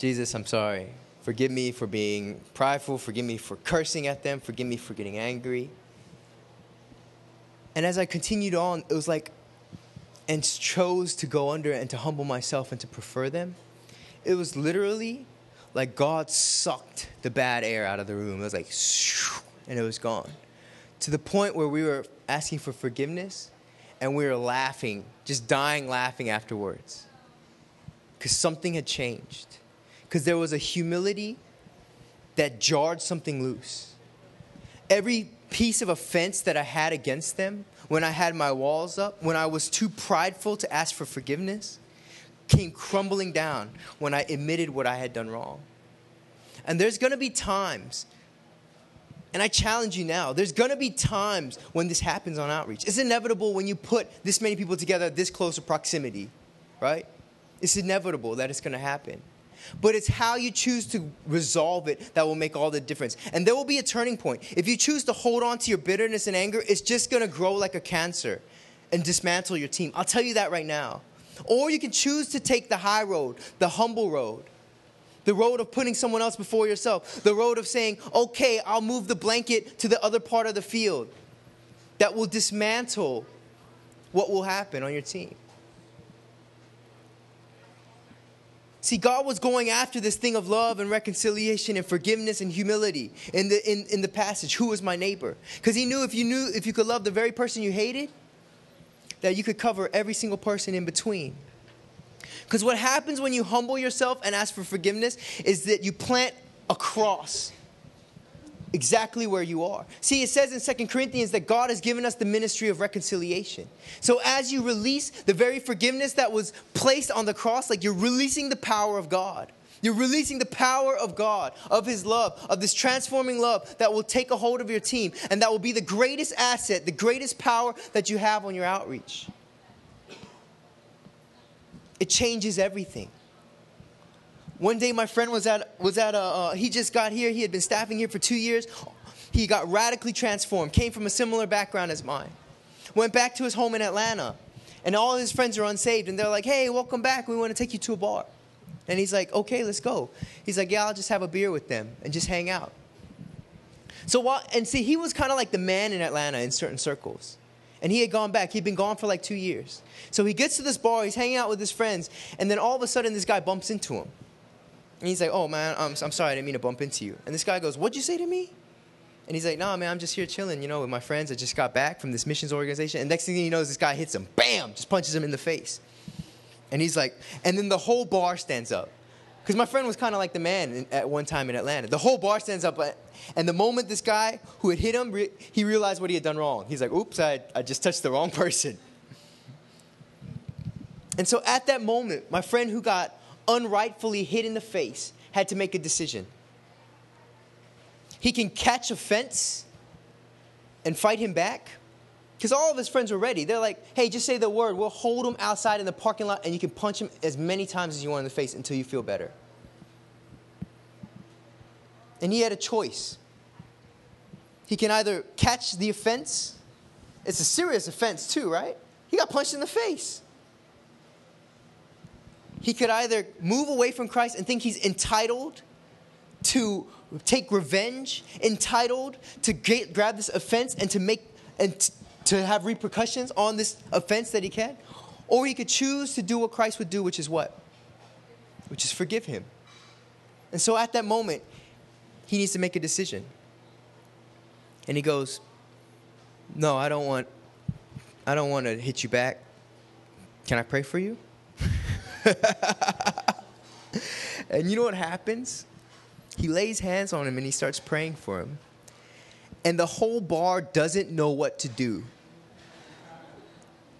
Jesus, I'm sorry. Forgive me for being prideful. Forgive me for cursing at them. Forgive me for getting angry. And as I continued on, it was like, and chose to go under and to humble myself and to prefer them. It was literally like God sucked the bad air out of the room. It was like, and it was gone. To the point where we were asking for forgiveness and we were laughing, just dying laughing afterwards. Because something had changed. Because there was a humility that jarred something loose. Every piece of offense that I had against them, when I had my walls up, when I was too prideful to ask for forgiveness, came crumbling down when I admitted what I had done wrong. And there's gonna be times and I challenge you now, there's gonna be times when this happens on outreach. It's inevitable when you put this many people together, this close of proximity, right? It's inevitable that it's gonna happen. But it's how you choose to resolve it that will make all the difference. And there will be a turning point. If you choose to hold on to your bitterness and anger, it's just gonna grow like a cancer and dismantle your team. I'll tell you that right now. Or you can choose to take the high road, the humble road the road of putting someone else before yourself, the road of saying, okay, I'll move the blanket to the other part of the field that will dismantle what will happen on your team. See, God was going after this thing of love and reconciliation and forgiveness and humility in the, in, in the passage. Who is my neighbor? Because he knew if you knew if you could love the very person you hated, that you could cover every single person in between. Because what happens when you humble yourself and ask for forgiveness is that you plant a cross exactly where you are. See, it says in Second Corinthians that God has given us the ministry of reconciliation. So as you release the very forgiveness that was placed on the cross, like you're releasing the power of God. You're releasing the power of God, of His love, of this transforming love that will take a hold of your team and that will be the greatest asset, the greatest power that you have on your outreach. It changes everything. One day, my friend was at was at a uh, he just got here. He had been staffing here for two years. He got radically transformed, came from a similar background as mine. Went back to his home in Atlanta, and all his friends are unsaved, and they're like, hey, welcome back. We want to take you to a bar. And he's like, okay, let's go. He's like, yeah, I'll just have a beer with them and just hang out. So while, and see, he was kind of like the man in Atlanta in certain circles. And he had gone back. He'd been gone for like two years. So he gets to this bar, he's hanging out with his friends, and then all of a sudden this guy bumps into him. And he's like, oh man, I'm, I'm sorry, I didn't mean to bump into you. And this guy goes, what'd you say to me? And he's like, nah, man, I'm just here chilling, you know, with my friends. I just got back from this missions organization. And next thing he knows, this guy hits him, bam, just punches him in the face. And he's like, and then the whole bar stands up. Because my friend was kind of like the man in, at one time in Atlanta. The whole bar stands up, and the moment this guy who had hit him, re- he realized what he had done wrong. He's like, oops, I, I just touched the wrong person. And so at that moment, my friend who got unrightfully hit in the face had to make a decision. He can catch offense and fight him back. Because all of his friends were ready. They're like, hey, just say the word. We'll hold him outside in the parking lot and you can punch him as many times as you want in the face until you feel better. And he had a choice. He can either catch the offense, it's a serious offense too, right? He got punched in the face. He could either move away from Christ and think he's entitled to take revenge, entitled to get, grab this offense and to make and t- to have repercussions on this offense that he can, or he could choose to do what Christ would do, which is what? Which is forgive him. And so at that moment, he needs to make a decision. And he goes, "No, I don't want I don't want to hit you back. Can I pray for you?" and you know what happens? He lays hands on him and he starts praying for him. And the whole bar doesn't know what to do.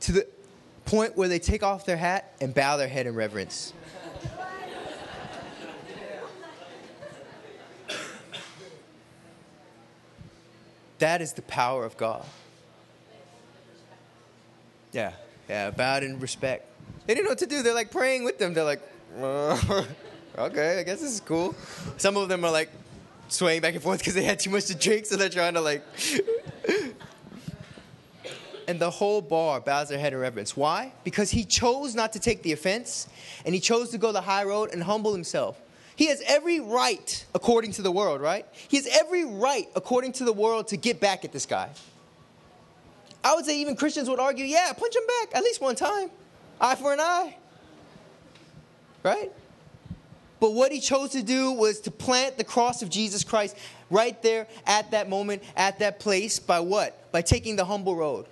To the point where they take off their hat and bow their head in reverence. That is the power of God. Yeah, yeah, bowed in respect. They didn't know what to do. They're like praying with them. They're like, uh, okay, I guess this is cool. Some of them are like swaying back and forth because they had too much to drink, so they're trying to like. and the whole bar bows their head in reverence. Why? Because he chose not to take the offense, and he chose to go the high road and humble himself. He has every right, according to the world, right? He has every right, according to the world, to get back at this guy. I would say even Christians would argue, yeah, punch him back at least one time. Eye for an eye. Right? But what he chose to do was to plant the cross of Jesus Christ right there at that moment, at that place, by what? By taking the humble road.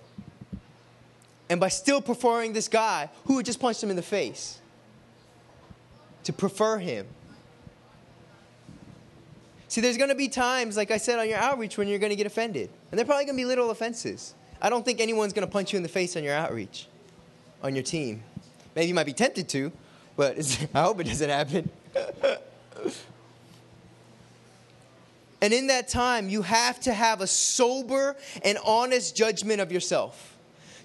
And by still preferring this guy who had just punched him in the face. To prefer him. See, there's going to be times, like I said on your outreach, when you're going to get offended. And they're probably going to be little offenses. I don't think anyone's going to punch you in the face on your outreach, on your team. Maybe you might be tempted to, but I hope it doesn't happen. and in that time, you have to have a sober and honest judgment of yourself.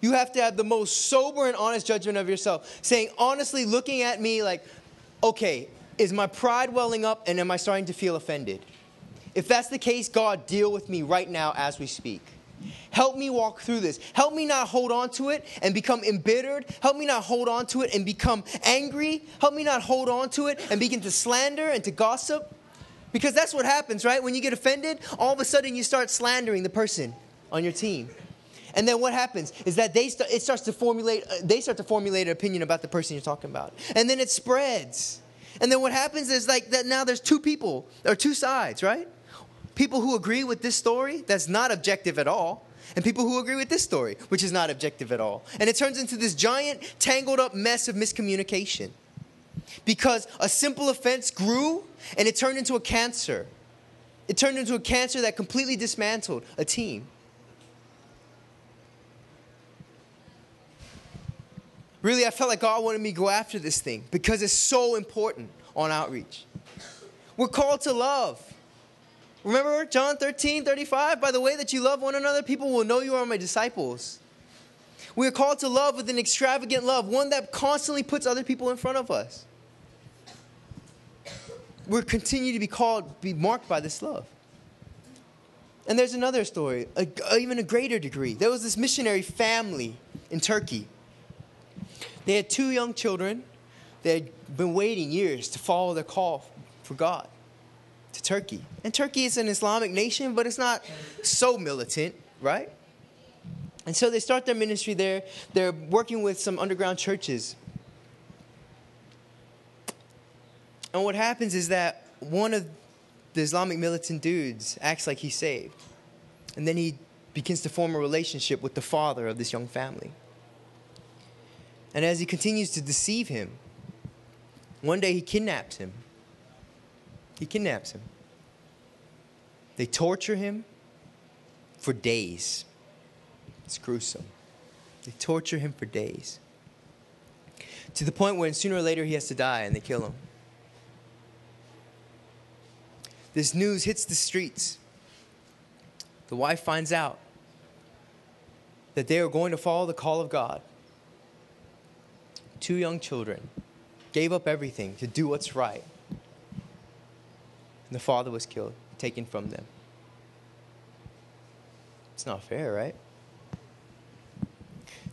You have to have the most sober and honest judgment of yourself, saying, honestly, looking at me like, okay, is my pride welling up and am I starting to feel offended? If that's the case, God, deal with me right now as we speak. Help me walk through this. Help me not hold on to it and become embittered. Help me not hold on to it and become angry. Help me not hold on to it and begin to slander and to gossip. Because that's what happens, right? When you get offended, all of a sudden you start slandering the person on your team. And then what happens is that they st- it starts to formulate uh, they start to formulate an opinion about the person you're talking about. And then it spreads. And then what happens is like that now there's two people or two sides, right? People who agree with this story that's not objective at all, and people who agree with this story, which is not objective at all. And it turns into this giant, tangled up mess of miscommunication. Because a simple offense grew and it turned into a cancer. It turned into a cancer that completely dismantled a team. Really, I felt like God wanted me to go after this thing because it's so important on outreach. We're called to love. Remember John 13, 35? By the way that you love one another, people will know you are my disciples. We are called to love with an extravagant love, one that constantly puts other people in front of us. We're continue to be called, be marked by this love. And there's another story, a, even a greater degree. There was this missionary family in Turkey. They had two young children. They had been waiting years to follow their call for God to Turkey. And Turkey is an Islamic nation, but it's not so militant, right? And so they start their ministry there. They're working with some underground churches. And what happens is that one of the Islamic militant dudes acts like he's saved. And then he begins to form a relationship with the father of this young family. And as he continues to deceive him, one day he kidnaps him. He kidnaps him. They torture him for days. It's gruesome. They torture him for days. To the point where sooner or later he has to die and they kill him. This news hits the streets. The wife finds out that they are going to follow the call of God. Two young children gave up everything to do what's right. The father was killed, taken from them. It's not fair, right?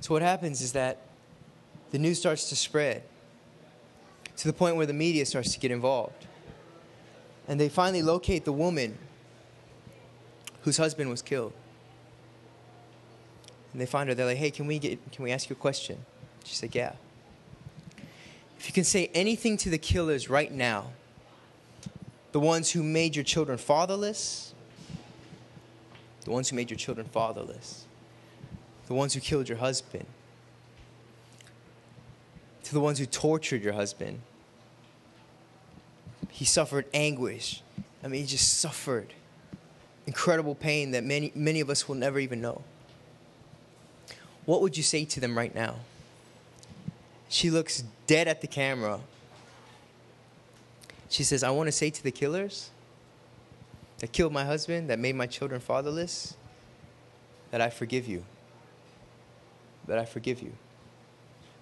So, what happens is that the news starts to spread to the point where the media starts to get involved. And they finally locate the woman whose husband was killed. And they find her. They're like, "Hey, can we get? Can we ask you a question?" She said, "Yeah." If you can say anything to the killers right now, the ones who made your children fatherless, the ones who made your children fatherless, the ones who killed your husband, to the ones who tortured your husband. He suffered anguish. I mean, he just suffered incredible pain that many, many of us will never even know. What would you say to them right now? She looks dead at the camera. She says, I want to say to the killers that killed my husband, that made my children fatherless, that I forgive you. That I forgive you.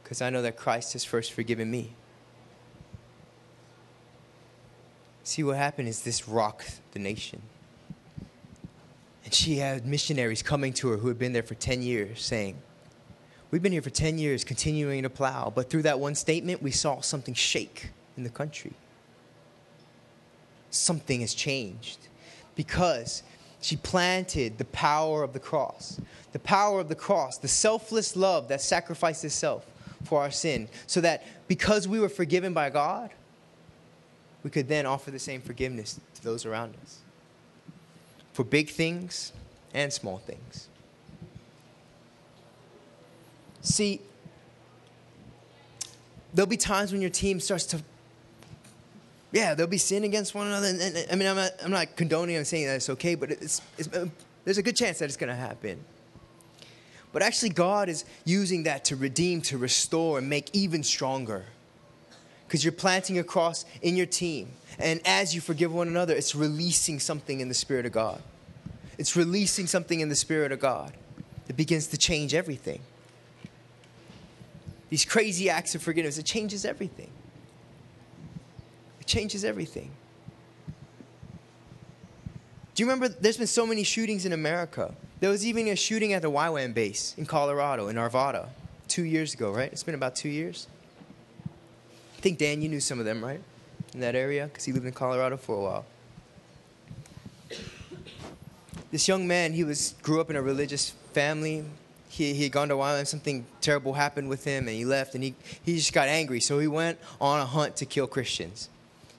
Because I know that Christ has first forgiven me. See, what happened is this rocked the nation. And she had missionaries coming to her who had been there for 10 years saying, We've been here for 10 years continuing to plow, but through that one statement, we saw something shake in the country. Something has changed because she planted the power of the cross. The power of the cross, the selfless love that sacrificed itself for our sin, so that because we were forgiven by God, we could then offer the same forgiveness to those around us for big things and small things. See, there'll be times when your team starts to, yeah, they'll be sin against one another. And, and, I mean, I'm not, I'm not condoning and saying that it's okay, but it's, it's, uh, there's a good chance that it's going to happen. But actually, God is using that to redeem, to restore, and make even stronger because you're planting a cross in your team. And as you forgive one another, it's releasing something in the Spirit of God. It's releasing something in the Spirit of God that begins to change everything. These crazy acts of forgiveness, it changes everything. Changes everything. Do you remember there's been so many shootings in America? There was even a shooting at the YWAM base in Colorado, in Arvada, two years ago, right? It's been about two years. I think, Dan, you knew some of them, right? In that area, because he lived in Colorado for a while. This young man, he was grew up in a religious family. He, he had gone to YWAM, something terrible happened with him, and he left, and he, he just got angry. So he went on a hunt to kill Christians.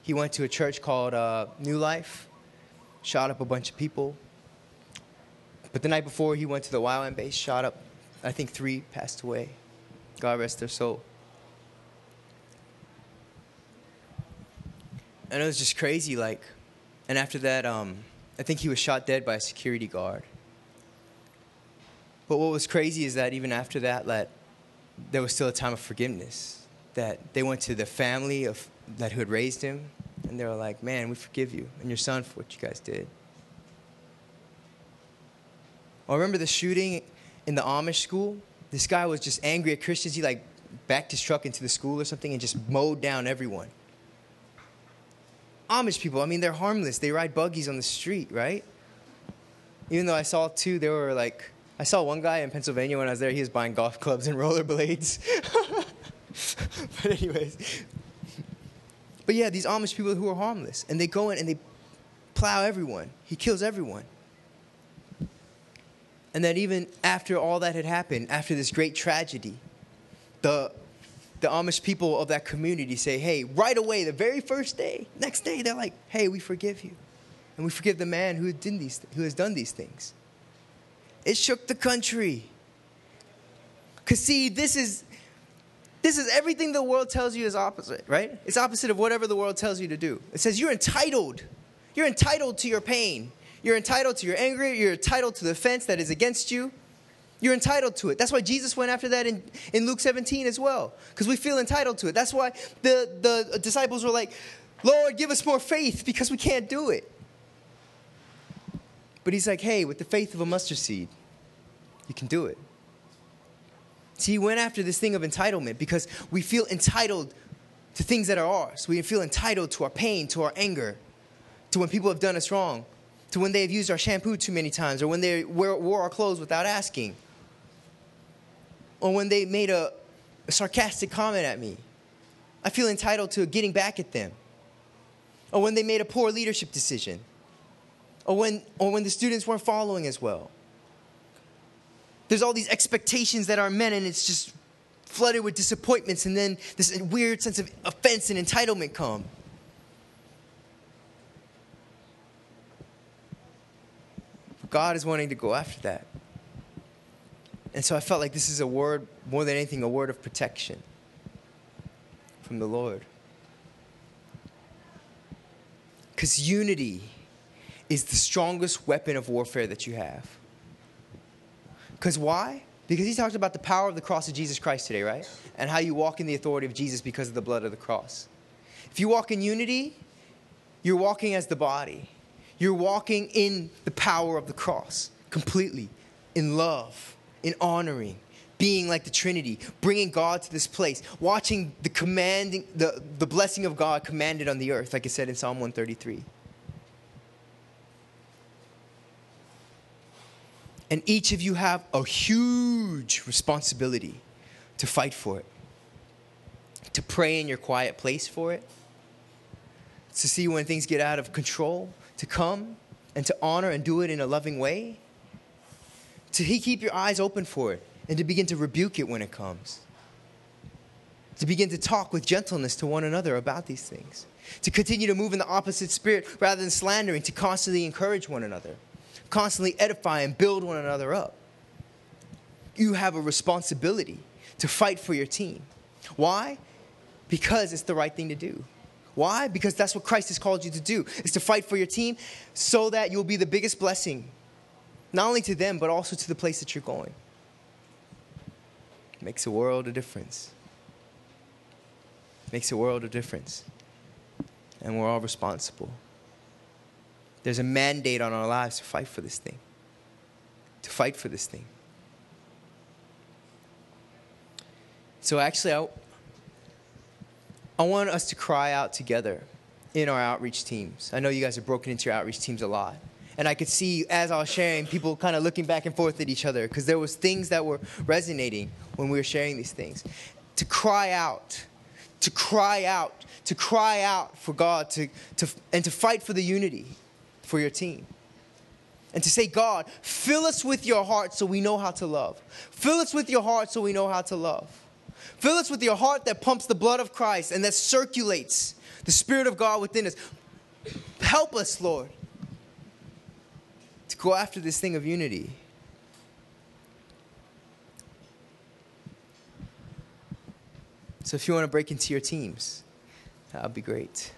He went to a church called uh, New Life, shot up a bunch of people. But the night before, he went to the YWAM base, shot up, I think three passed away. God rest their soul. and it was just crazy. Like, and after that, um, I think he was shot dead by a security guard. But what was crazy is that even after that, that there was still a time of forgiveness. That they went to the family of that who had raised him, and they were like, "Man, we forgive you and your son for what you guys did." I remember the shooting in the Amish school. This guy was just angry at Christians. He like backed his truck into the school or something and just mowed down everyone. Amish people, I mean, they're harmless. They ride buggies on the street, right? Even though I saw two, they were like, I saw one guy in Pennsylvania when I was there, he was buying golf clubs and rollerblades. but, anyways. But yeah, these Amish people who are harmless, and they go in and they plow everyone, he kills everyone. And that even after all that had happened, after this great tragedy, the the Amish people of that community say, hey, right away, the very first day, next day, they're like, hey, we forgive you. And we forgive the man who, did these, who has done these things. It shook the country. Because, see, this is, this is everything the world tells you is opposite, right? It's opposite of whatever the world tells you to do. It says you're entitled. You're entitled to your pain. You're entitled to your anger. You're entitled to the offense that is against you. You're entitled to it. That's why Jesus went after that in, in Luke 17 as well, because we feel entitled to it. That's why the, the disciples were like, Lord, give us more faith because we can't do it. But he's like, hey, with the faith of a mustard seed, you can do it. See, he went after this thing of entitlement because we feel entitled to things that are ours. We feel entitled to our pain, to our anger, to when people have done us wrong, to when they have used our shampoo too many times, or when they wore our clothes without asking or when they made a, a sarcastic comment at me. I feel entitled to getting back at them. Or when they made a poor leadership decision. Or when, or when the students weren't following as well. There's all these expectations that are met, and it's just flooded with disappointments, and then this weird sense of offense and entitlement come. God is wanting to go after that. And so I felt like this is a word, more than anything, a word of protection from the Lord. Because unity is the strongest weapon of warfare that you have. Because why? Because he talked about the power of the cross of Jesus Christ today, right? And how you walk in the authority of Jesus because of the blood of the cross. If you walk in unity, you're walking as the body. You're walking in the power of the cross completely, in love in honoring, being like the Trinity, bringing God to this place, watching the commanding, the, the blessing of God commanded on the earth, like it said in Psalm 133. And each of you have a huge responsibility to fight for it, to pray in your quiet place for it, to see when things get out of control, to come and to honor and do it in a loving way to keep your eyes open for it and to begin to rebuke it when it comes. To begin to talk with gentleness to one another about these things. To continue to move in the opposite spirit rather than slandering, to constantly encourage one another, constantly edify and build one another up. You have a responsibility to fight for your team. Why? Because it's the right thing to do. Why? Because that's what Christ has called you to do, is to fight for your team so that you'll be the biggest blessing not only to them, but also to the place that you're going. It makes a world of difference. It makes a world of difference. And we're all responsible. There's a mandate on our lives to fight for this thing. To fight for this thing. So actually, I, I want us to cry out together in our outreach teams. I know you guys are broken into your outreach teams a lot and I could see as I was sharing, people kind of looking back and forth at each other because there was things that were resonating when we were sharing these things. To cry out, to cry out, to cry out for God, to, to, and to fight for the unity for your team. And to say, God, fill us with your heart so we know how to love. Fill us with your heart so we know how to love. Fill us with your heart that pumps the blood of Christ and that circulates the Spirit of God within us. Help us, Lord, to go after this thing of unity. So if you want to break into your teams, that would be great.